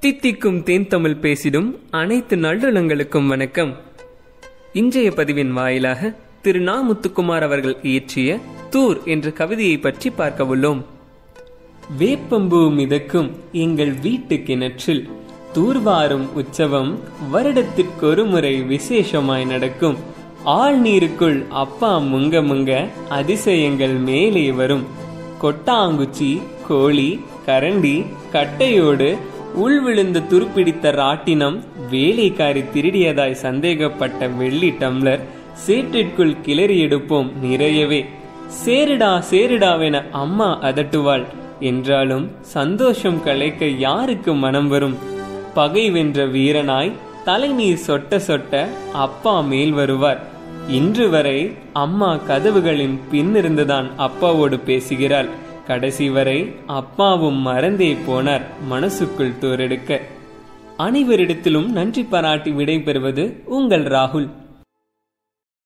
தித்திக்கும் தேன் தமிழ் பேசிடும் அனைத்து நல்லுளங்களுக்கும் வணக்கம். இன்றைய பதிவின் வாயிலாக திரு நா முத்துக்குமார் அவர்கள் இயற்றிய தூர் என்ற கவிதையை பற்றி பார்க்க உள்ளோம். வேப்பம்பூ மிதக்கும் எங்கள் வீட்டு கிணற்றில் தூர்வாரும் உற்சவம் வருடத்திற்கொரு முறை விசேஷமாய் நடக்கும். ஆள் நீருக்குள் அப்பா முங்க முங்க அதிசயங்கள் மேலே வரும். கொட்டாங்குச்சி கோழி கரண்டி கட்டையோடு உள்விழுந்து துருப்பிடித்த ராட்டினம் வேலைக்காரி திருடியதாய் சந்தேகப்பட்ட வெள்ளி டம்ளர் சேற்றிற்குள் கிளறி எடுப்போம் நிறையவே. சேருடா சேருடாவென அம்மா அதட்டுவாள். என்றாலும் சந்தோஷம் கலைக்க யாருக்கு மனம் வரும்? பகை வென்ற வீரனாய் தலைநீர் சொட்ட சொட்ட அப்பா மேல் வருவார். இன்று வரை அம்மா கதவுகளின் பின்னிருந்துதான் அப்பாவோடு பேசுகிறாள். கடைசி வரை அப்பாவும் மறந்தே போனார் மனசுக்குள் தோரெடுக்க அனைவரிடத்திலும் நன்றி பாராட்டி விடைபெறுவது உங்கள் ராகுல்.